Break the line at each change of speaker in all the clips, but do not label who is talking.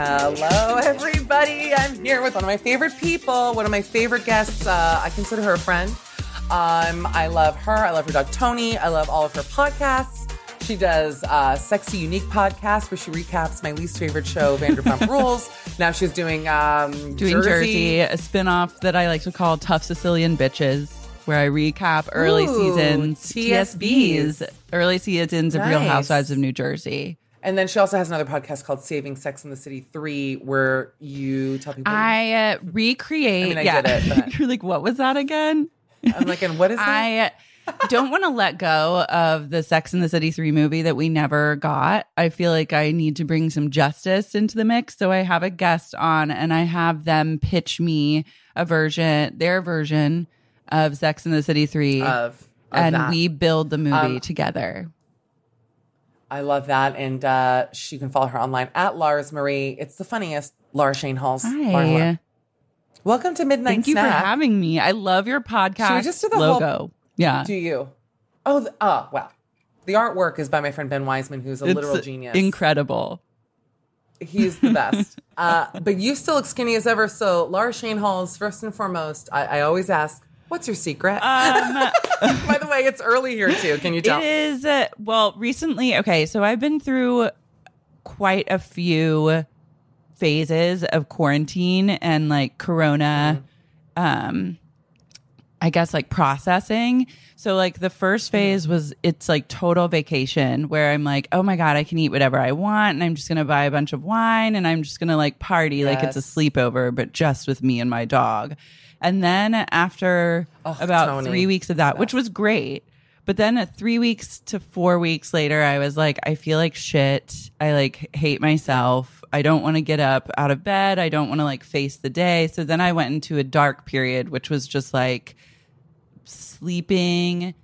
Hello, everybody. I'm here with one of my favorite people, one of my favorite guests. Uh, I consider her a friend. Um, I love her. I love her dog Tony. I love all of her podcasts. She does uh, Sexy Unique podcast where she recaps my least favorite show, Vanderpump Rules. Now she's doing um,
doing Jersey. a spin-off that I like to call Tough Sicilian Bitches, where I recap early
Ooh,
seasons
TSBs.
TSBs, early seasons of Real Housewives of New Jersey.
And then she also has another podcast called Saving Sex in the City 3 where you tell people.
I uh, recreate.
I mean, I
yeah,
get it, but-
you're like, what was that again?
I'm like, and what is that?
I don't want to let go of the Sex in the City 3 movie that we never got. I feel like I need to bring some justice into the mix. So I have a guest on and I have them pitch me a version, their version of Sex in the City 3.
of, of
and
that.
we build the movie
Um,
together.
I love that. And uh, she can follow her online at Lars Marie. It's the funniest. Laura Schoenhals.
Hi.
Welcome to Midnight
Thank you for having me. I love your podcast
just do the whole-
logo. yeah.
Do you? Oh, the, oh, wow. The artwork is by my friend Ben Wiseman, who's a literal genius.
Incredible.
He's the best. uh, but you still look skinny as ever. So, Laura Schoenhals, first and foremost, I, I always ask, what's your secret?
Um,
by the way, it's early here too. Can you tell?
It is uh, well recently. Okay, so I've been through quite a few phases of quarantine and like Corona. Um, I guess like processing. So like the first phase was it's like total vacation where I'm like, oh my god, I can eat whatever I want, and I'm just gonna buy a bunch of wine and I'm just gonna like party like it's a sleepover, but just with me and my dog. And then after
Ugh,
about
Tony.
three weeks of that, which was great. But then three weeks to four weeks later, I was like, I feel like shit. I like hate myself. I don't want to get up out of bed. I don't want to like face the day. So then I went into a dark period, which was just like sleeping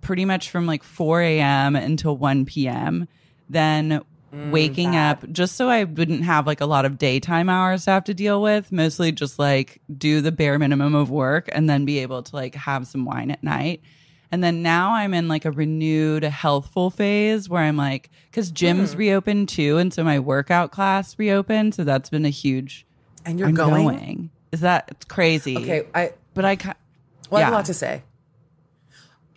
pretty much from like 4 a.m. until 1 p.m. Then waking up just so I wouldn't have like a lot of daytime hours to have to deal with, mostly just like do the bare minimum of work and then be able to like have some wine at night. And then now I'm in like a renewed healthful phase where I'm like, because gyms reopened too. And so my workout class reopened. So that's been a huge.
And you're
I'm
going?
Is that it's crazy?
Okay, I
But I, ca-
well, I have a lot to say.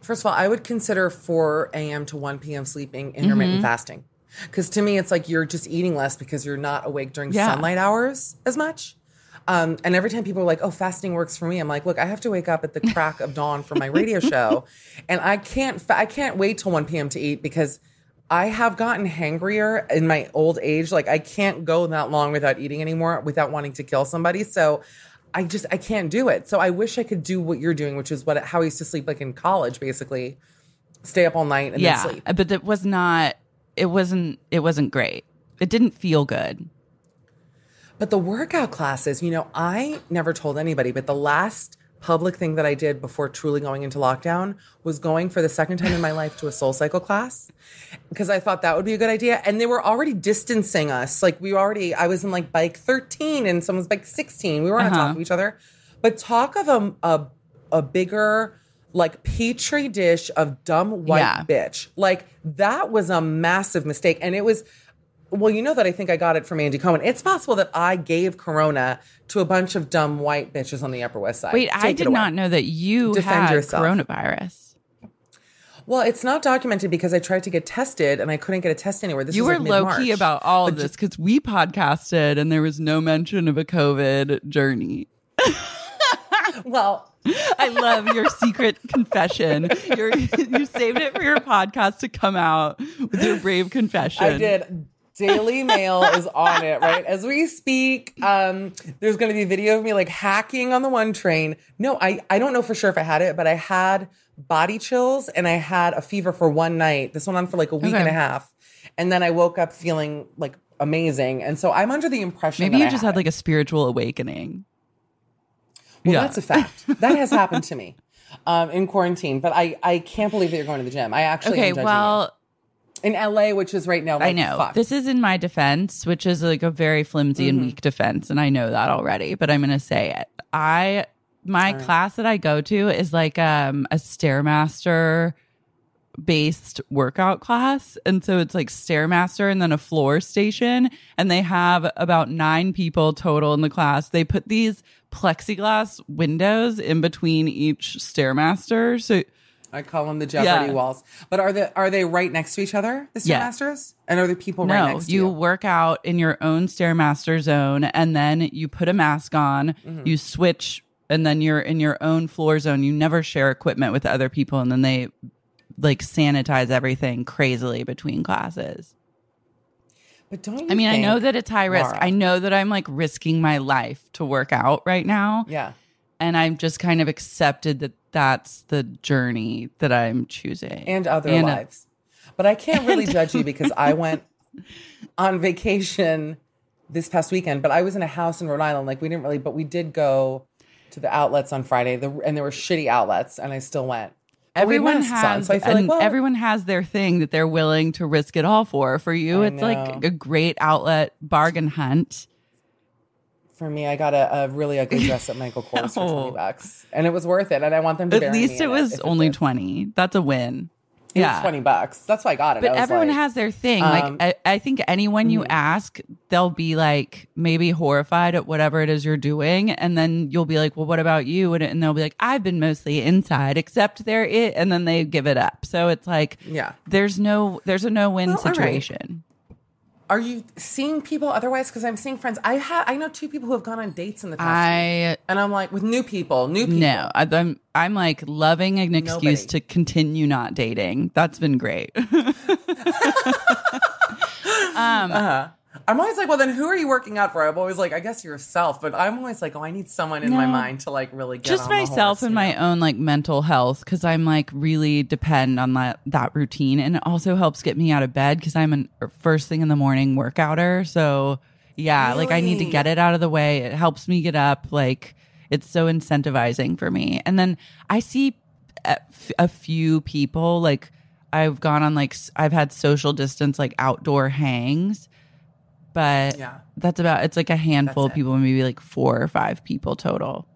First of all, I would consider 4 a.m. to 1 p.m. sleeping intermittent
Mm-hmm.
fasting. Because to me, it's like you're just eating less because you're not awake during
Yeah.
sunlight hours as much. Um, and every time people are like, "Oh, fasting works for me," I'm like, "Look, I have to wake up at the crack of dawn for my radio show, and I can't. Fa- I can't wait till 1 p.m. to eat because I have gotten hangrier in my old age. Like I can't go that long without eating anymore, without wanting to kill somebody. So I just I can't do it. So I wish I could do what you're doing, which is what how I used to sleep like in college, basically, stay up all night and
yeah.
then sleep.
But it was not, it wasn't, it wasn't great. It didn't feel good.
But the workout classes, you know, I never told anybody, but the last public thing that I did before truly going into lockdown was going for the second time in my life to a SoulCycle class because I thought that would be a good idea. And they were already distancing us. Like we were already, I was in like bike 13 and someone's bike 16. We were on
Uh-huh.
top of each other. But talk of a, a, a bigger, like petri dish of dumb white
Yeah.
bitch. Like that was a massive mistake. And it was, well, you know that I think I got it from Andy Cohen. It's possible that I gave Corona to a bunch of dumb white bitches on the Upper West Side.
Wait, I
Take it
did not know that you
Defend
had
yourself.
coronavirus.
Well, it's not documented because I tried to get tested and I couldn't get a test anywhere. This
you were
like
low key about all of this because we podcasted and there was no mention of a COVID journey.
Well,
I love your secret confession. You're, you saved it for your podcast to come out with your brave confession.
I did. Daily Mail is on it, right? As we speak, um, there's going to be a video of me like hacking on the one train. No, I, I don't know for sure if I had it, but I had body chills and I had a fever for one night. This went on for like a week
Okay.
and a half. And then I woke up feeling like amazing. And so I'm under the impression
Maybe you just
had
had
it.
like a spiritual awakening.
Well,
Yeah.
that's a fact. That has happened to me um, in quarantine. But I, I can't believe that you're going to the gym. I actually
Okay, well,
you. in LA, which is right now.
I know.
fuck.
This is in my defense, which is like a very flimsy
Mm-hmm.
and weak defense, and I know that already, but I'm going to say it. I my class that I go to is like um a stairmaster based workout class and so it's like stairmaster and then a floor station and they have about 9 people total in the class they put these plexiglass windows in between each stairmaster so
I call them the Jeopardy
Yeah.
walls. But are they are they right next to each other, the
Yeah.
Stairmasters? And are the people right
No,
next to
you
you?
work out in your own Stairmaster zone and then you put a mask on,
Mm-hmm.
you switch, and then you're in your own floor zone. You never share equipment with other people, and then they like sanitize everything crazily between classes.
But don't you
I mean, I know that it's high risk.
Laura.
I know that I'm like risking my life to work out right now.
Yeah.
And I've just kind of accepted that that's the journey that I'm choosing.
And other
And, uh,
lives. But I can't really judge you because I went on vacation this past weekend, but I was in a house in Rhode Island. Like we didn't really, but we did go to the outlets on Friday, the, and there were shitty outlets, and I still went. But we had
everyone
masks on,
has
so I feel like well,
everyone has their thing that they're willing to risk it all for. For you,
I
it's like a great outlet bargain hunt.
for me, I got a, a really ugly dress at Michael Kors for
Oh.
twenty bucks, and it was worth it. And I want them to.
At least it was
it
only twenty. That's a win.
It was
yeah,
twenty bucks. That's why I got it.
but
I was
everyone
like-
has their thing.
um,
like I, I think anyone you ask, they'll be like maybe horrified at whatever it is you're doing, and then you'll be like, "Well, what about you?" And, and they'll be like, "I've been mostly inside, except there it," and then they give it up. So it's like,
Yeah.
there's no, there's a no win
Well,
situation.
Are you seeing people otherwise? Because I'm seeing friends. I have. I know two people who have gone on dates in the past.
I
and I'm like with new people, new people.
No, I, I'm I'm like loving an excuse
Nobody.
to continue not dating. That's been great. Um, uh-huh.
I'm always like, well, then who are you working out for? I'm always like, I guess yourself. But I'm always like, oh, I need someone in my mind to like really get
Just myself
horse,
and my
know?
own like mental health because I'm like really depend on that that routine, and it also helps get me out of bed because I'm a first thing in the morning workouter. So yeah, like I need to get it out of the way. It helps me get up. Like it's so incentivizing for me. And then I see a, f- a few people like I've gone on like I've had social distance like outdoor hangs, but
Yeah.
that's about it's like a handful
That's
of
it.
people, maybe like four or five people total.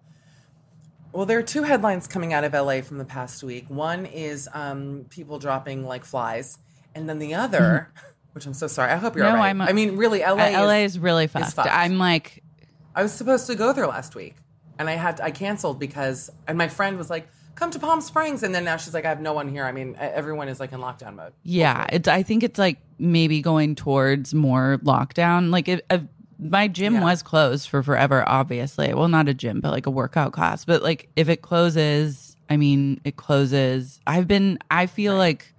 Well, there are two headlines coming out of LA from the past week. One is um, people dropping like flies, and then the other, which I'm so sorry. I hope you're
Mm-hmm. No,
all right.
I'm-
I mean, really, LA.
Uh, LA
is,
is really fucked.
fucked.
I'm like,
I was supposed to go there last week, and I had I canceled because and my friend was like, "Come to Palm Springs," and then now she's like, "I have no one here." I mean, everyone is like in lockdown mode.
yeah, it's. I think it's like maybe going towards more lockdown. Like it, uh, my gym
Yeah.
was closed for forever. Obviously, well, not a gym, but like a workout class. But like if it closes, I mean, it closes. I've been. I feel like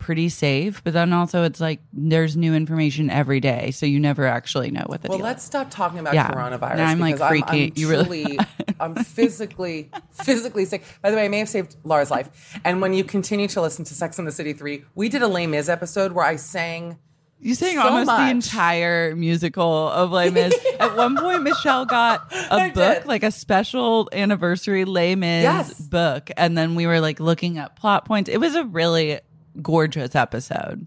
pretty safe, but then also it's like there's new information every day, so you never actually know what the
Well,
deal
let's
is.
stop talking about
Yeah.
coronavirus.
Now I'm, like,
because I'm,
freaking-
I'm
you really-
I'm physically, physically sick. By the way, I may have saved Laura's life. And when you continue to listen to Sex and the City three, we did a Les Mis episode where I sang.
You sang
so
almost the entire musical of Les Mis. At one point, Michelle got a book,
did.
like a special anniversary Les Mis
Yes.
book, and then we were like looking up plot points. It was a really gorgeous episode.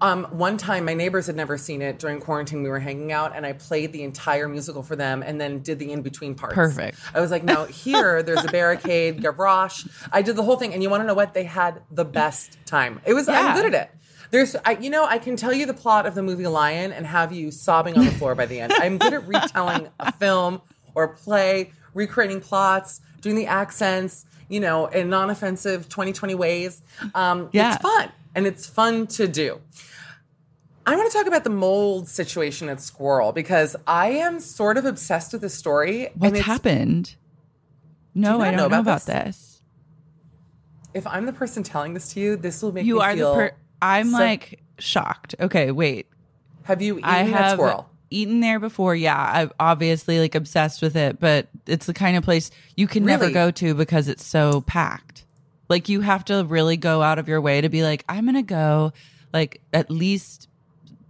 Um, one time, my neighbors had never seen it during quarantine. We were hanging out, and I played the entire musical for them, and then did the in between parts.
Perfect.
I was like, "Now here, there's a barricade, gavroche." I did the whole thing, and you want to know what? They had the best time. It was.
Yeah.
I'm good at it. There's, I, you know, I can tell you the plot of the movie Lion and have you sobbing on the floor by the end. I'm good at retelling a film or play, recreating plots, doing the accents, you know, in non-offensive 2020 ways. Um,
Yeah.
It's fun, and it's fun to do. I want to talk about the mold situation at Sqirl because I am sort of obsessed with this story.
What's happened? No,
not
I don't
know
know,
about
about this.
If I'm the person telling this to you, this will make
You
me
are
feel.
the per. I'm
so-
like shocked. Okay, wait.
have you eaten
I
at
have
Sqirl?
Eaten there before. Yeah, I'm obviously like obsessed with it, but it's the kind of place you can never go to because it's so packed. Like you have to really go out of your way to be like, I'm gonna go, like at least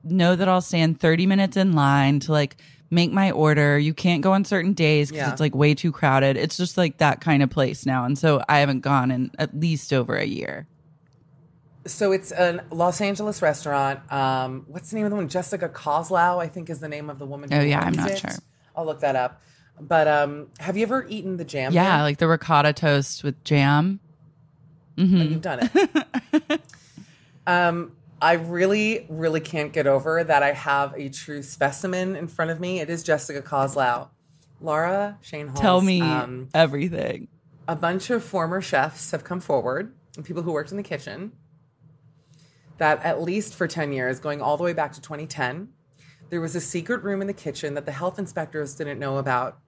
know that I'll stand 30 minutes in line to like make my order. You can't go on certain days because
Yeah.
it's like way too crowded. It's just like that kind of place now, and so I haven't gone in at least over a year.
So it's a Los Angeles restaurant. Um, what's the name of the one? Jessica Koslow, I think, is the name of the woman. who
Oh, yeah, I'm not
it.
sure.
I'll look that up. But um, have you ever eaten the jam?
Yeah,
there?
like the ricotta toast with jam.
Oh, you've done it. um, I really, really can't get over that I have a true specimen in front of me. It is Jessica Koslow. Laura Schoenhals.
Tell me
Um,
everything.
a bunch of former chefs have come forward and people who worked in the kitchen that at least for 10 years, going all the way back to 2010, there was a secret room in the kitchen that the health inspectors didn't know about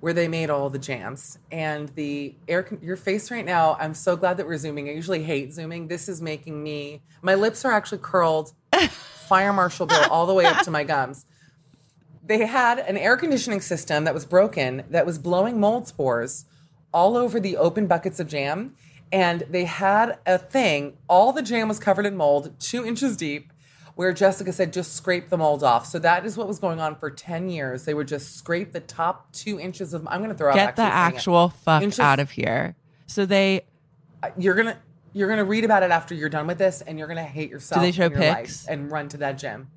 where they made all the jams. And the air, your face right now, I'm so glad that we're zooming. I usually hate zooming. This is making me, my lips are actually curled, fire marshal bill all the way up to my gums. They had an air conditioning system that was broken that was blowing mold spores all over the open buckets of jam. And they had a thing, all the jam was covered in mold, two inches deep, where Jessica said, just scrape the mold off. So that is what was going on for 10 years. They would just scrape the top two inches of, I'm going to throw
Get
out
the
it.
actual fuck
Inches-
out of here. So they uh,
You're going to, you're to read about it after you're done with this and you're going to hate yourself.
Do they show
and
pics?
And run to that gym.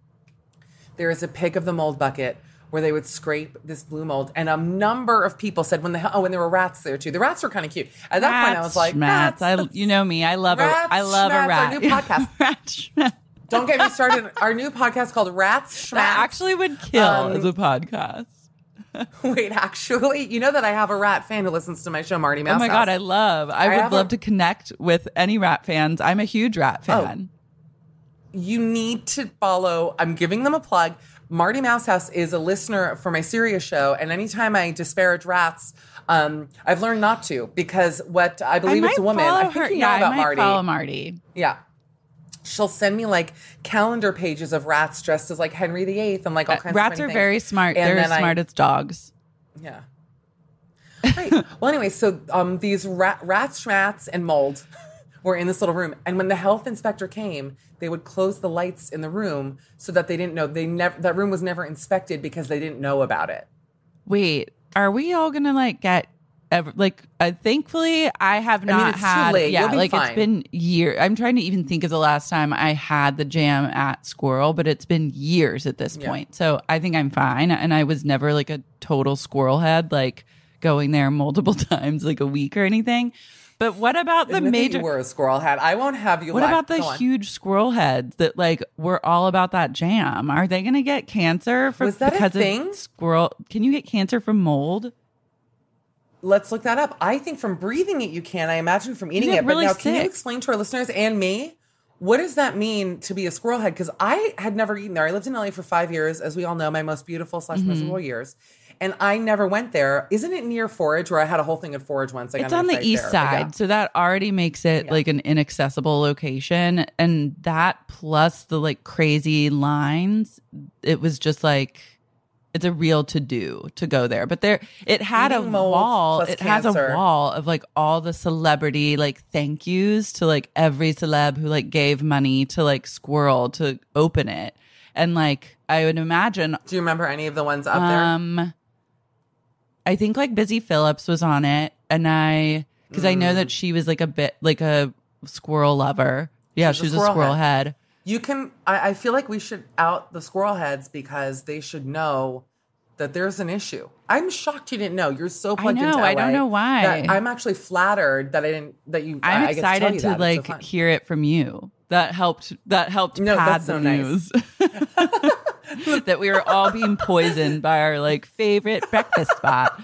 There is a pic of the mold bucket where they would scrape this blue mold, and a number of people said when the oh, and there were rats there too. The rats were kind of cute. At that point, I was like, rats,
I, you know me. I love a
Rats,
I love
schmats,
a
our
rat.
new podcast.
rat schmats.
Don't get me started. Our new podcast called Rats Schmats.
That actually would kill
Um,
as a podcast.
Wait, actually, you know that I have a rat fan who listens to my show, Marty Mouse.
Oh my god, I love. I,
I
would love
a-
to connect with any rat fans. I'm a huge rat
Oh.
fan.
you need to follow. I'm giving them a plug. Marty Mouse House is a listener for my Sirius show, and anytime I disparage rats, um, I've learned not to because what I believe
I
it's a woman. I think
her.
you know
yeah,
about
I might
Marty.
follow Marty.
Yeah. She'll send me like calendar pages of rats dressed as like Henry VIII and like all kinds
Uh, Rats
funny
are
things.
very smart.
And
They're as
I-
smart as dogs.
Yeah. Right. well, anyway, so um, these rat, rats, schmats, and mold were in this little room, and when the health inspector came, they would close the lights in the room so that they didn't know. They never that room was never inspected because they didn't know about it.
Wait, are we all gonna like get ever like uh, thankfully I have
mean,
not
it's too
had
late.
yeah
You'll be
like
fine.
it's been years. I'm trying to even think of the last time I had the jam at Sqirl but it's been years at this
Yeah.
point so I think I'm fine and I was never like a total squirrel head like going there multiple times like a week or anything but what about the major
you were a squirrel head. I won't have you.
what about the huge squirrel heads that like were all about that jam? Are they going to get cancer for
Was that a
because
thing?
of Sqirl? Can you get cancer from mold?
Let's look that up. I think from breathing it, you can. I imagine from eating it.
really
but now, can you explain to our listeners and me what does that mean to be a squirrel head? Because I had never eaten there. I lived in LA for five years, as we all know, my most beautiful slash
Mm-hmm.
miserable years. And I never went there. Isn't it near Forage? Where I had a whole thing at Forage once. I
It's on the east
there,
side,
yeah.
so that already makes it like an inaccessible location. And that plus the like crazy lines, it was just like it's a real to do to go there. But there, it had a
Eating mold
wall. It has a wall of like all the celebrity like thank yous to like every celeb who like gave money to like Sqirl to open it. And like I would imagine
Do you remember any of the ones up there?
Um, I think like Busy Philipps was on it, and I because I
Mm.
know that she was like a bit like a squirrel lover. Yeah,
She's a
she was a
squirrel
squirrel
head.
head.
You can. I, I feel like we should out the squirrel heads because they should know that there's an issue. I'm shocked you didn't know. You're so plugged
know,
into
I
LA
don't know why.
I'm actually flattered that I didn't. That you.
I'm
I, I to
excited
you
to,
that. It's so
like hear it from you. That helped. That helped
No,
pad
that's
the
so nice.
that we were all being poisoned by our like favorite breakfast spot.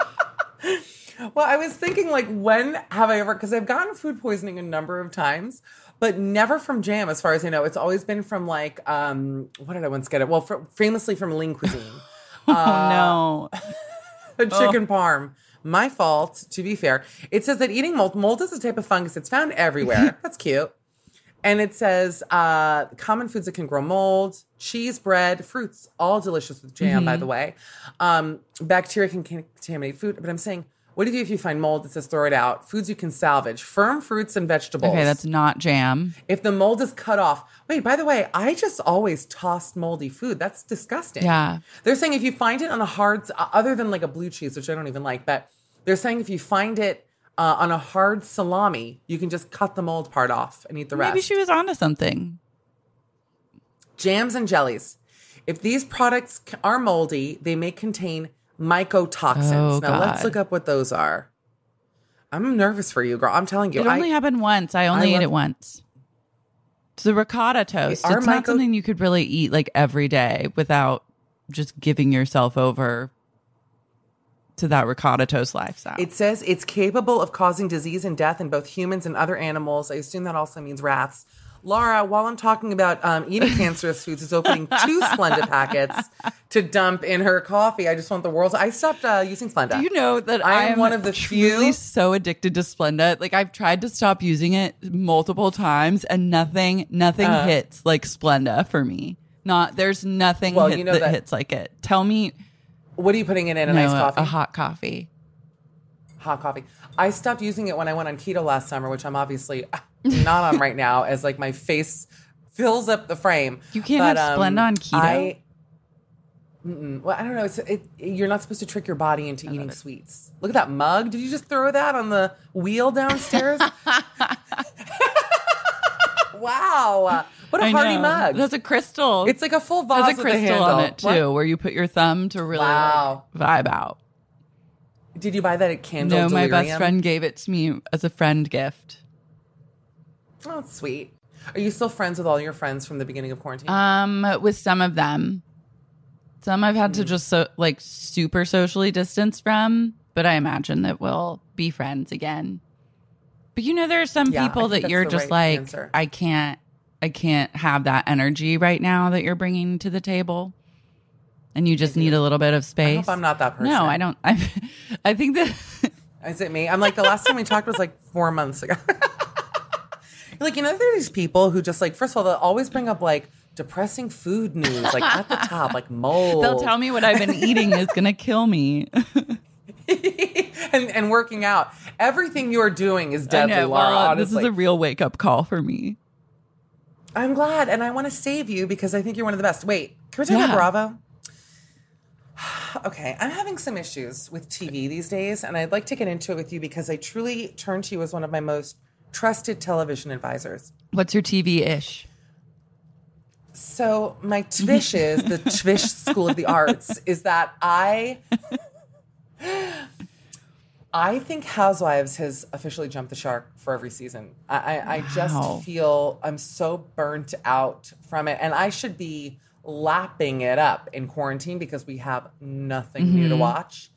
Well, I was thinking like, when have I ever? Because I've gotten food poisoning a number of times, but never from jam, as far as I know. It's always been from like, um, what did I once get it? Well, famously from Lean Cuisine.
oh no!
a chicken parm. My fault, to be fair. It says that eating mold, mold is a type of fungus. It's found everywhere. That's cute. And it says uh, common foods that can grow mold, cheese, bread, fruits, all delicious with jam,
Mm-hmm.
by the way. Um, bacteria can contaminate food. But I'm saying, what do you do if you find mold? It says throw it out. Foods you can salvage, firm fruits and vegetables.
Okay, that's not jam.
if the mold is cut off. Wait, by the way, I just always tossed moldy food. That's disgusting.
Yeah.
They're saying if you find it on a hard, uh, other than like a blue cheese, which I don't even like, but they're saying if you find it uh, on a hard salami, you can just cut the mold part off and eat the rest.
Maybe she was onto something.
Jams and jellies. If these products are moldy, they may contain mycotoxins.
Oh,
now let's look up what those are. I'm nervous for you, girl. I'm telling you.
It only
I,
happened once. I only
I
ate
love-
it once. It's the ricotta toast.
Are
it's not something you could really eat like every day without just giving yourself over to that ricotta toast lifestyle.
It says it's capable of causing disease and death in both humans and other animals. I assume that also means rats. Laura, while I'm talking about um, eating cancerous foods, is opening two Splenda packets to dump in her coffee. I just want the world. I stopped uh, using Splenda.
Do you know that
I am one of the
truly
few-
so addicted to Splenda? Like I've tried to stop using it multiple times, and nothing, nothing
Uh.
hits like Splenda for me. Not there's nothing
Well,
hit-
you know
that,
that-
hits like it. Tell me,
What are you putting it in? A
no,
nice coffee?
a hot coffee.
hot coffee. I stopped using it when I went on keto last summer, which I'm obviously not on right now, as like my face fills up the frame.
You can't
But,
have
um,
Splenda on keto?
I, well, I don't know. It's it, you're not supposed to trick your body into eating sweets. Look at that mug. Did you just throw that on the wheel downstairs? wow, what a
I
hearty
know.
mug!
That's a crystal.
it's like a full vase
There's a
with a
crystal on it too,
What?
where you put your thumb to really
Wow.
like, vibe out.
Did you buy that at Candle
No, my best friend gave it to me as a friend gift.
Oh, sweet. Are you still friends with all your friends from the beginning of quarantine?
Um, with some of them, some I've
Mm.
had to just so like super socially distance from, but I imagine that we'll be friends again. But you know, there are some
Yeah,
people that you're just
right
like,
answer.
I can't, I can't have that energy right now that you're bringing to the table, and you just need a little bit of space.
I hope I'm not that person.
No, I don't. I, I think that.
Is it me? I'm like the last time we talked was like four months ago. like you know, there are these people who just like first of all they'll always bring up like depressing food news, like at the top, like mold.
They'll tell me what I've been eating is gonna kill me.
and and working out. Everything you're doing is deadly,
know.
Laura.
Well, this is a real wake up call for me.
I'm glad, and I want to save you because I think you're one of the best. Wait, can we talk
Yeah.
about Bravo? Okay, I'm having some issues with TV these days, and I'd like to get into it with you because I truly turn to you as one of my most trusted television advisors.
What's your TV ish?
So my twish is the twish School of the Arts is that I I think Housewives has officially jumped the shark for every season. I, I, I
Wow.
just feel I'm so burnt out from it, and I should be lapping it up in quarantine because we have nothing new to
Mhm.
watch.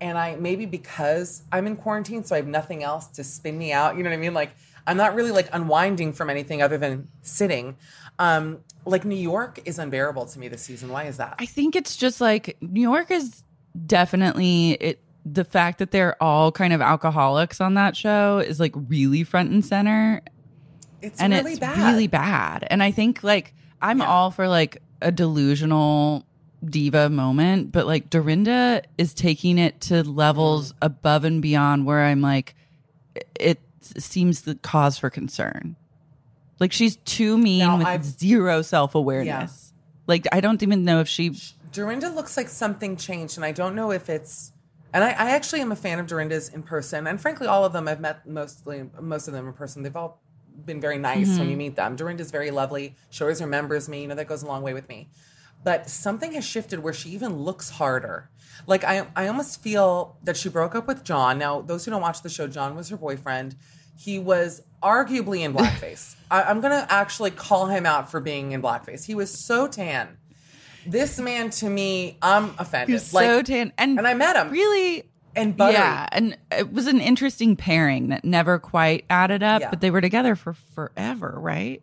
And I maybe because I'm in quarantine, so I have nothing else to spin me out. You know what I mean? Like I'm not really like unwinding from anything other than sitting. Um, like New York is unbearable to me this season. Why is that?
I think it's just like New York is definitely it. The fact that they're all kind of alcoholics on that show is like really front and center,
It's
and
really
it's
bad.
really bad. And I think like I'm all for like a delusional diva moment, but like Dorinda is taking it to levels mm. above and beyond where I'm like, it seems the cause for concern. Like she's too mean
Now,
with
I've-
zero self awareness. Like I don't even know if she
Dorinda looks like something changed, and I don't know if it's. And I, I actually am a fan of Dorinda's in person, and frankly, all of them I've met mostly most of them in person. They've all been very nice when
Mhm.
you meet them. Dorinda's very lovely. She always remembers me. You know that goes a long way with me. But something has shifted where she even looks harder. Like I, I almost feel that she broke up with John. Now, those who don't watch the show, John was her boyfriend. He was arguably in blackface. I, I'm gonna actually call him out for being in blackface. He was so tan. This man to me, I'm offended.
He's so tan, and
and I met him
really
and buttery.
Yeah, and it was an interesting pairing that never quite added up,
Yeah.
but they were together for forever, right?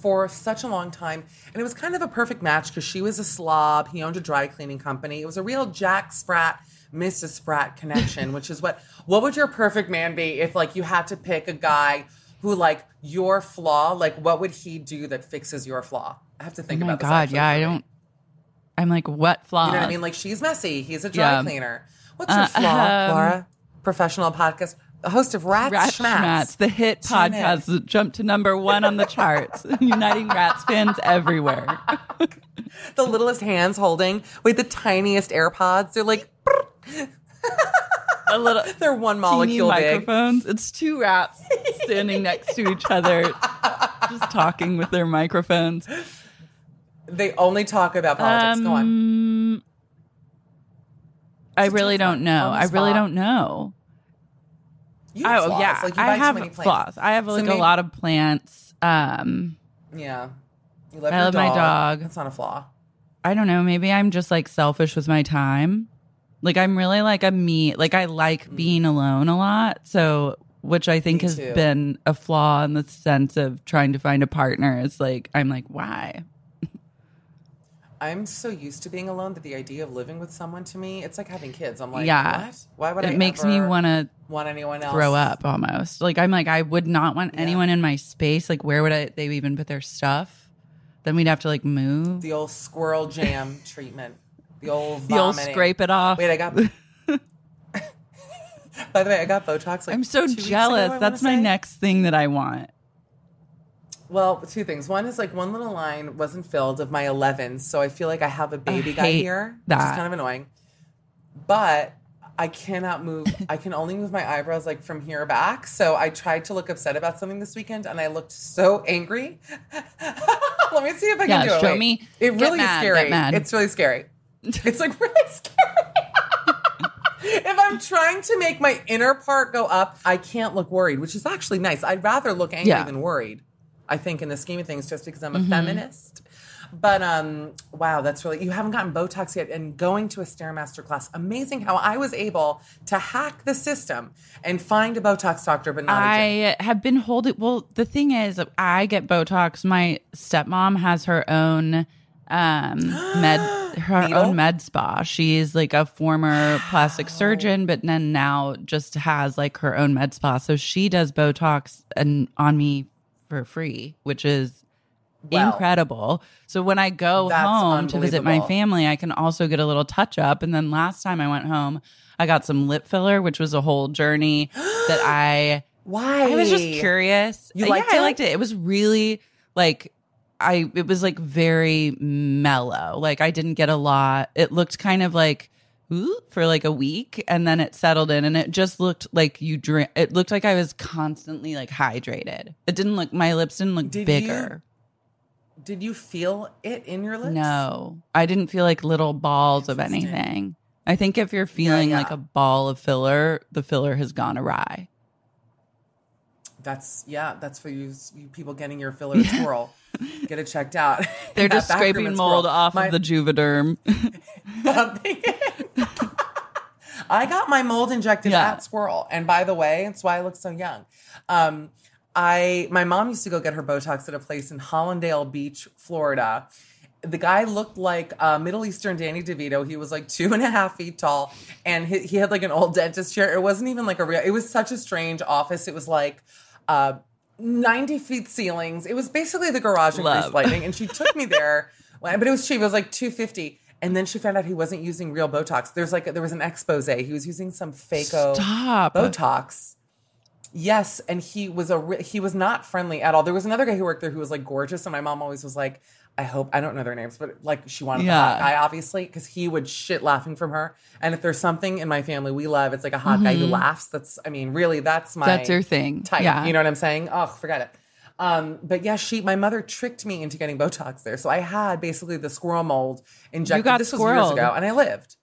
for such a long time. And it was kind of a perfect match because she was a slob. He owned a dry cleaning company. It was a real Jack Sprat, Mrs. Sprat connection, which is what what would your perfect man be if like you had to pick a guy who like your flaw, like what would he do that fixes your flaw? I have to think
oh my
about this.
god,
actually
yeah, I don't. I'm like, what flaw?
You know what I mean? Like she's messy. He's a dry
Yeah.
cleaner. What's your
Uh,
flaw,
um,
Laura? Professional podcast, the host of Rats,
Rat
Schmatz.
Schmatz, the hit
Tune in.
podcast that jumped to number one on the charts, uniting Rats fans everywhere.
the littlest hands holding with the tiniest AirPods. They're like
a little.
They're one
Teeny
molecule big.
microphones. It's two rats standing next to each other, just talking with their microphones.
They only talk about politics. Go on.
Um, I really don't know. I really don't know.
You have
oh
flaws.
yeah,
Like, you
I have flaws. I have
So
like a lot of plants. Um,
Yeah. You love
I
your
love my dog.
That's not a flaw.
I don't know. Maybe I'm just like selfish with my time. Like I'm really like a me. Like I like being alone a lot. So, which I think
Mm. Me
has
too.
been a flaw in the sense of trying to find a partner. It's like I'm like, why?
I'm so used to being alone that the idea of living with someone to me, it's like having kids. I'm like,
yeah.
what? Why would
it
I
makes me want to
want anyone else?
throw up almost. Like I'm like I would not want anyone in my space. Like where would I they even put their stuff? Then we'd have to like move.
The old Sqirl jam treatment. The old
The old scrape it off.
Wait, I got. By the way, I got Botox. Like
I'm so
weeks ago,
jealous. That's my
say.
next thing that I want.
Well, two things. One is like one little line wasn't filled of my 11s, so I feel like I have a baby guy
hate
here, which is kind of annoying. But I cannot move. I can only move my eyebrows like from here back. So I tried to look upset about something this weekend, and I looked so angry. Let me see if I
Yeah,
can do it.
show me.
It
Get
really
mad,
is scary. It's really scary. It's like really scary. if I'm trying to make my inner part go up, I can't look worried, which is actually nice. I'd rather look angry
Yeah.
than worried. I think in the scheme of things, just because I'm a
Mhm.
feminist. But um, wow, that's really you haven't gotten Botox yet, and going to a Stairmaster class, amazing how I was able to hack the system and find a Botox doctor, but not.
I have been holding. Well, the thing is, I get Botox. My stepmom has her own um med her
Needle?
own med spa. She's like a former plastic surgeon, but then now just has like her own med spa. So she does Botox and on me for free, which is
Wow.
incredible. So when I go
That's
home to visit my family, I can also get a little touch up. And then last time I went home, I got some lip filler, which was a whole journey that I
Why?
I was just curious.
You uh,
yeah,
liked
I
it?
liked it. It was really like I it was like very mellow. Like I didn't get a lot. It looked kind of like for like a week and then it settled in and it just looked like you drink it looked like I was constantly like hydrated. It didn't look my lips didn't look
Did
bigger.
Did you feel it in your lips?
No. I didn't feel like little balls of anything. I think if you're feeling
yeah.
like a ball of filler, the filler has gone awry.
That's yeah. That's for you, you people getting your filler at swirl. Get it checked out.
They're just scraping mold off
My-
of the Juvederm.
I got my mold injected
Yeah.
at Sqirl, and by the way, that's why I look so young. Um, I my mom used to go get her Botox at a place in Hallandale Beach, Florida. The guy looked like uh, Middle Eastern Danny DeVito. He was like two and a half feet tall, and he, he had like an old dentist chair. It wasn't even like a real. It was such a strange office. It was like. Uh, 90 feet ceilings. It was basically the garage in Grease. Lightning. And she took me there, but it was cheap. It was like 250 And then she found out he wasn't using real Botox. There's like, there was an expose. He was using some
Stop.
Botox. Yes, and he was a he was not friendly at all. There was another guy who worked there who was like gorgeous, and my mom always was like, "I hope I don't know their names, but like she wanted
Yeah.
the hot guy, obviously, because he would shit laughing from her. And if there's something in my family we love, it's like a hot guy who laughs. That's I mean, really, that's my
Mm-hmm. That's your thing.
type.
Yeah.
You know what I'm saying? Oh, forget it. Um, but yeah, she, my mother tricked me into getting Botox there. So I had basically the Sqirl mold injected.
You got
this was years
squirreled.
ago, and I lived.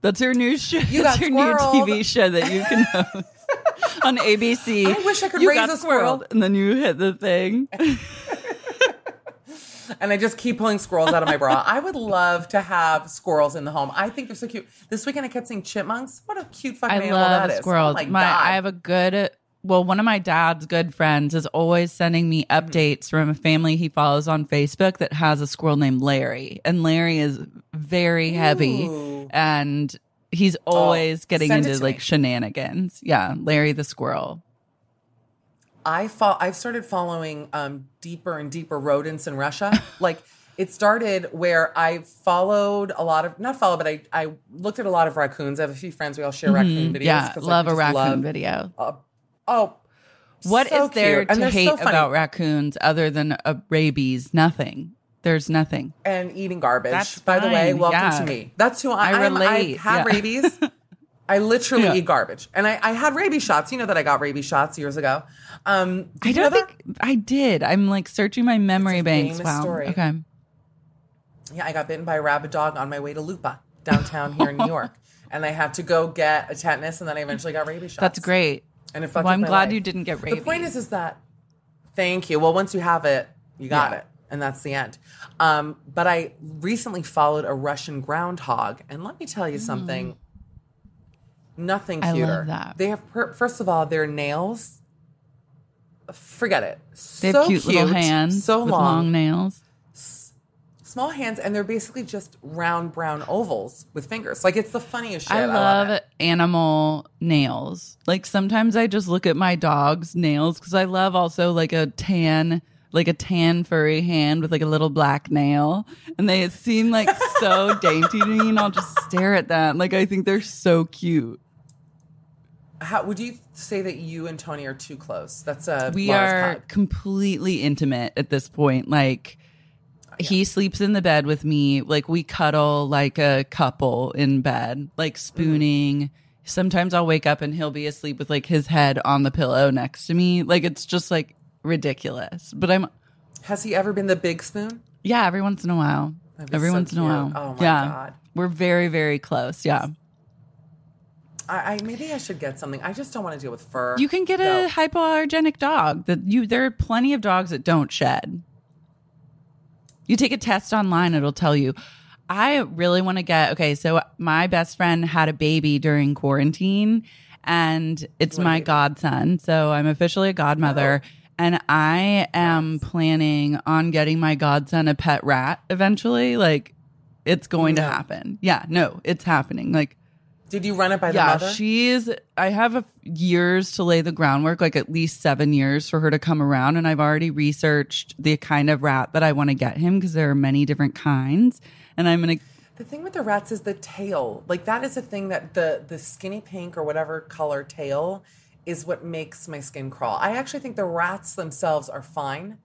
That's your new show.
You
That's
got
your new. TV show that you can host on ABC.
I wish I could
you
raise a squirrel.
and then you hit the thing.
And I just keep pulling squirrels out of my bra. I would love to have squirrels in the home. I think they're so cute. This weekend I kept seeing chipmunks. What a cute fucking
I
animal
love
that is.
squirrels.
Oh my,
my,
God.
I have a good. Well, one of my dad's good friends is always sending me
Mm-hmm.
updates from a family he follows on Facebook that has a squirrel named Larry, and Larry is very heavy,
Ooh. Oh,
and he's always getting into like
me.
shenanigans. Yeah, Larry the squirrel.
I fo- I've started following um, deeper and deeper rodents in Russia. like it started where I followed a lot of not followed, but I I looked at a lot of raccoons. I have a few friends we all share raccoon videos.
Mm-hmm. Yeah,
like,
love
we
a raccoon
love-
video.
Oh,
What is
so
there
cute.
To hate
so
about raccoons other than a rabies? Nothing. There's nothing.
and eating garbage.
That's
By the way, welcome
yeah.
to me. That's who I,
I relate,
I had
yeah.
rabies. I literally
Yeah.
eat garbage, and I, I had rabies shots. You know that I got rabies shots years ago. Um,
I don't
that?
think I did. I'm like searching my memory banks. Wow.
story.
Okay.
Yeah, I got bitten by a rabid dog on my way to Lupa downtown here in New York, and I had to go get a tetanus, and then I eventually got rabies shots.
That's great.
And it fucked
Well, I'm glad
life.
you didn't get
raped.
The
point is, is that thank you. Well, once you have it, you got
Yeah.
it, and that's the end. Um, but I recently followed a Russian groundhog, and let me tell you something. Nothing cuter.
that.
They have, per- first of all, their nails. Forget it.
They have
so
cute, little hands
so
with
long,
long nails.
Small hands, and they're basically just round brown ovals with fingers. Like it's the funniest shit.
I
love
love animal nails. Like sometimes I just look at my dog's nails because I love also like a tan, like a tan furry hand with like a little black nail, and they seem like so dainty to me, and I'll just stare at that. Like I think they're so cute.
How would you say that you and Tony are too close? That's a
we are
pod.
completely intimate at this point. Like he sleeps in the bed with me. Like we cuddle like a couple in bed, like spooning. Sometimes I'll wake up and he'll be asleep with like his head on the pillow next to me. Like it's just like ridiculous. But I'm
Has he ever been the big spoon?
yeah, every once in a while. Every
so
once in a while.
Oh my
yeah.
God.
We're very, very close. Yeah.
I, I maybe I should get something. I just don't want to deal with fur.
You can get
No.
a hypoallergenic dog. That you there are plenty of dogs that don't shed. You take a test online, it'll tell you. I really want to get okay, so my best friend had a baby during quarantine and it's my godson. So I'm officially a godmother and I am planning on getting my godson a pet rat eventually. Like it's going to happen. Yeah, no, it's happening. Like
Did you run it by the
yeah,
mother?
she's. I have a f- years to lay the groundwork, like at least seven years for her to come around, and I've already researched the kind of rat that I want to get him because there are many different kinds, and I'm gonna.
The thing with the rats is the tail. Like that is a thing that the the skinny pink or whatever color tail is what makes my skin crawl. I actually think the rats themselves are fine.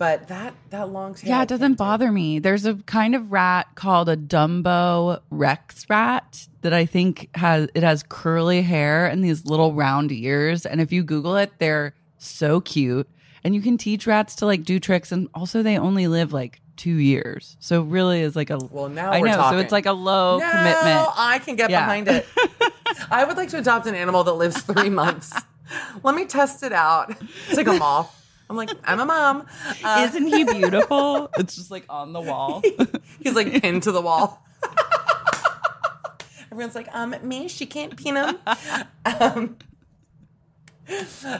But that that long tail.
Yeah, it doesn't
do.
bother me. There's a kind of rat called a Dumbo Rex rat that I think has it has curly hair and these little round ears. And if you Google it, they're so cute. And you can teach rats to like do tricks, and also they only live like two years. So really is like a
Well, now
I know.
talking.
So it's like a low commitment.
no,
commitment.
I can get
Yeah.
behind it. I would like to adopt an animal that lives three months. Let me test it out. It's like a moth. I'm like, I'm a mom. Uh,
Isn't he beautiful? it's just like on the wall.
he's like pinned to the wall. Everyone's like, um, me, she can't pin him. Um,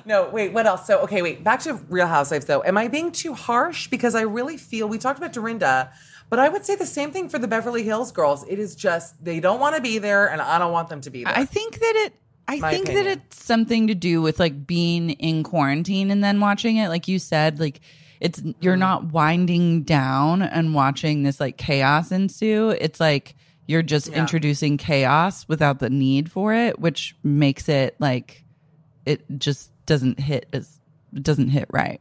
no, wait, what else? So, okay, wait, back to Real Housewives though. Am I being too harsh? Because I really feel we talked about Dorinda, but I would say the same thing for the Beverly Hills girls. It is just they don't want to be there, and I don't want them to be there.
I think that it. I think
opinion.
that it's something to do with like being in quarantine and then watching it. Like you said, like it's you're
Mm.
not winding down and watching this like chaos ensue. It's like you're just
Yeah.
introducing chaos without the need for it, which makes it like it just doesn't hit as it doesn't hit right.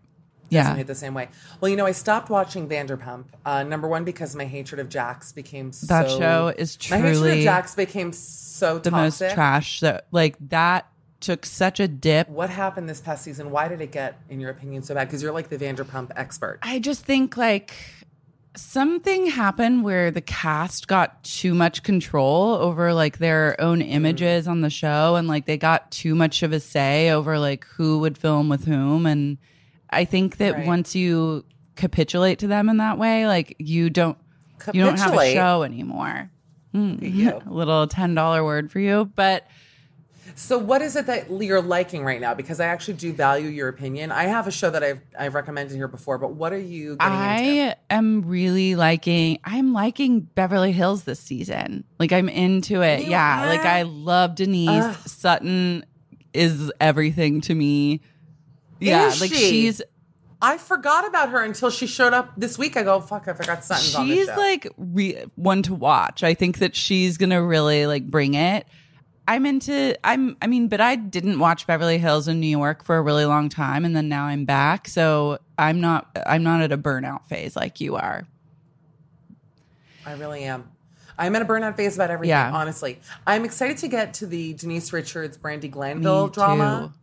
Yeah.
the same way. Well, you know, I stopped watching Vanderpump. Uh, number one because my hatred of Jax became so.
That show is truly
my hatred of Jax became so
the
toxic.
most trash. So like that took such a dip
What happened this past season? Why did it get, in your opinion, so bad? Because you're like the Vanderpump expert.
I just think like something happened where the cast got too much control over like their own images on the show and like they got too much of a say over like who would film with whom and I think that
Right.
once you capitulate to them in that way like you don't you don't have a show anymore.
Hmm, you.
A little $10 word for you, but
So, what is it that you're liking right now? Because I actually do value your opinion. I have a show that I've I've recommended here before, but what are you getting into?
I am really liking I'm liking Beverly Hills this season. Like I'm into it.
You
yeah.
are?
Like I love Denise.
Ugh.
Sutton is everything to me. Yeah.
Is
like
she?
she's
I forgot about her until she showed up this week. I go, fuck, I forgot Sutton's on this
she's
show.
like re- one to watch. I think that she's gonna really like bring it. I'm into I'm I mean, but I didn't watch Beverly Hills in New York for a really long time and then now I'm back. So I'm not I'm not at a burnout phase like you are.
I really am. I'm in a burnout phase about everything,
Yeah.
honestly. I'm excited to get to the Denise Richards, Brandi Glanville
Me
drama.
too.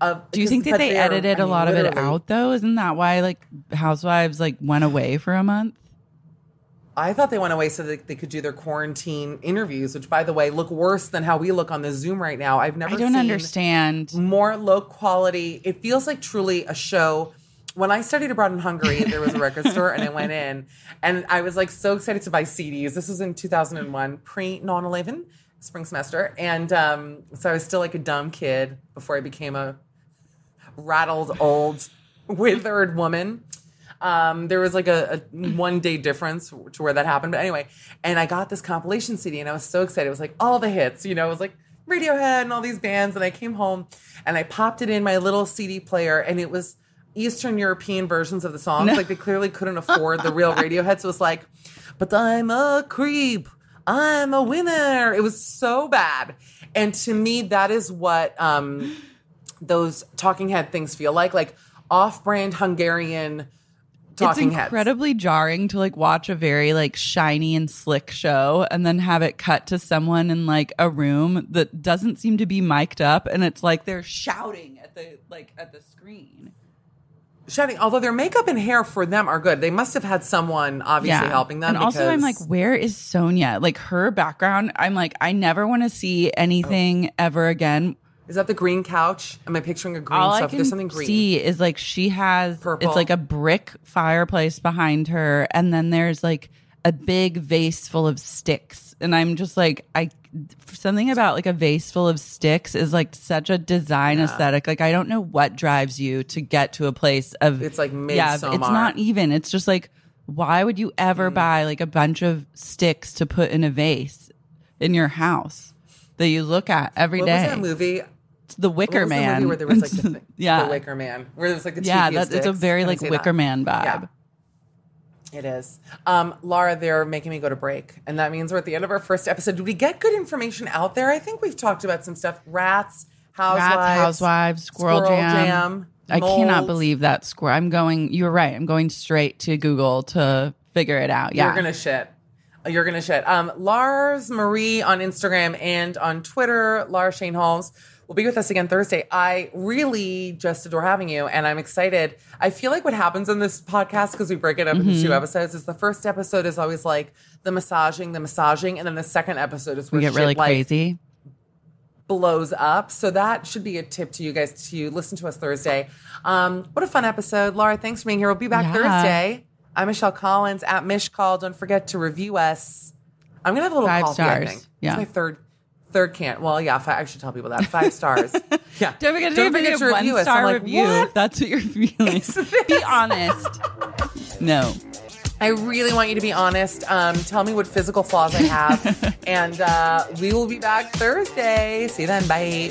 Of,
Do you think that they edited
I
a
mean,
lot of it out though? Isn't that why like Housewives like went away for a month?
I thought they went away so that they could do their quarantine interviews, which, by the way, look worse than how we look on the Zoom right now. I've never
I don't
seen
understand.
more low quality. It feels like truly a show. When I studied abroad in Hungary, there was a record store, and I went in, and I was like so excited to buy CDs. This was in 2001, pre 9 11, spring semester. And um, so I was still like a dumb kid before I became a rattled, old, withered woman. Um, there was like a, a one day difference to where that happened. But anyway, and I got this compilation CD and I was so excited. It was like all the hits, you know, it was like Radiohead and all these bands. And I came home and I popped it in my little CD player and it was Eastern European versions of the songs. Like they clearly couldn't afford the real Radiohead. So it was like, but I'm a creep. I'm a winner. It was so bad. And to me, that is what um, those talking head things feel like. Like off brand Hungarian talking
it's
heads.
incredibly jarring to like watch a very like shiny and slick show and then have it cut to someone in like a room that doesn't seem to be mic'd up and it's like they're shouting at the like at the screen.
Shouting, although their makeup and hair for them are good. They must have had someone obviously helping them.
And also, I'm like, where is Sonja? Like her background, I'm like, I never want to see anything ever again.
Is that the green couch? Am I picturing a green
All I can
There's something green.
see is like she has
Purple.
it's like a brick fireplace behind her, and then there's like a big vase full of sticks, and I'm just like, I something about like a vase full of sticks is like such a design aesthetic. Like I don't know what drives you to get to a place of
It's like
yeah, it's not even. It's just like why would you
Mm.
ever buy like a bunch of sticks to put in a vase in your house that you look at every
What
day?
was that movie?
The Wicker
the
Man.
where there was like the,
yeah,
the Wicker Man, where there was like the
yeah, that, it's a very like Wicker
that?
Man vibe.
Yeah. It is. Um, Laura, they're making me go to break. And that means we're at the end of our first episode. Did we get good information out there? I think we've talked about some stuff. Rats, housewives,
Rats, Housewives, Sqirl, Jam. I cannot believe that Sqirl. I'm going. You're right. I'm going straight to Google to figure it out. Yeah.
You're gonna shit. You're gonna shit. Um, Lars Marie on Instagram and on Twitter, Lars Shane Holmes will be with us again Thursday. I really just adore having you, and I'm excited. I feel like what happens in this podcast because we break it up into
Mm-hmm.
two episodes is the first episode is always like the massaging, the massaging, and then the second episode is where
we get
shit,
really
like,
crazy.
blows up. So that should be a tip to you guys to listen to us Thursday. Um, what a fun episode. Laura, thanks for being here. We'll be back
Yeah.
Thursday. I'm Michelle Collins at Mish Call. Don't forget to review us. I'm gonna have a little
Five
coffee, I
stars.
think.
Yeah.
It's my third third can't. Well, yeah, fi- I should tell people that. Five stars. yeah.
Don't forget to
Don't forget
me a one
us. I'm
star
like,
review
what?
if that's what you're feeling. Be honest. No.
I really want you to be honest. Um, tell me what physical flaws I have. and uh, we will be back Thursday. See you then. Bye.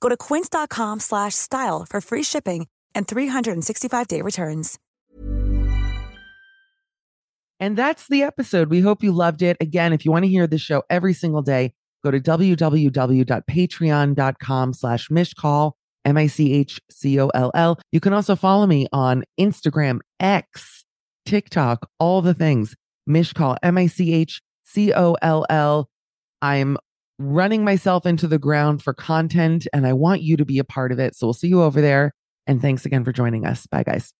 Go to quince.com slash style for free shipping and 365-day returns.
And that's the episode. We hope you loved it. Again, if you want to hear the show every single day, go to www.patreon.com slash michcoll, M-I-C-H-C-O-L-L. You can also follow me on Instagram, X, TikTok, all the things. Michcoll, M-I-C-H-C-O-L-L. I'm running myself into the ground for content and I want you to be a part of it. So we'll see you over there. And thanks again for joining us. Bye, guys.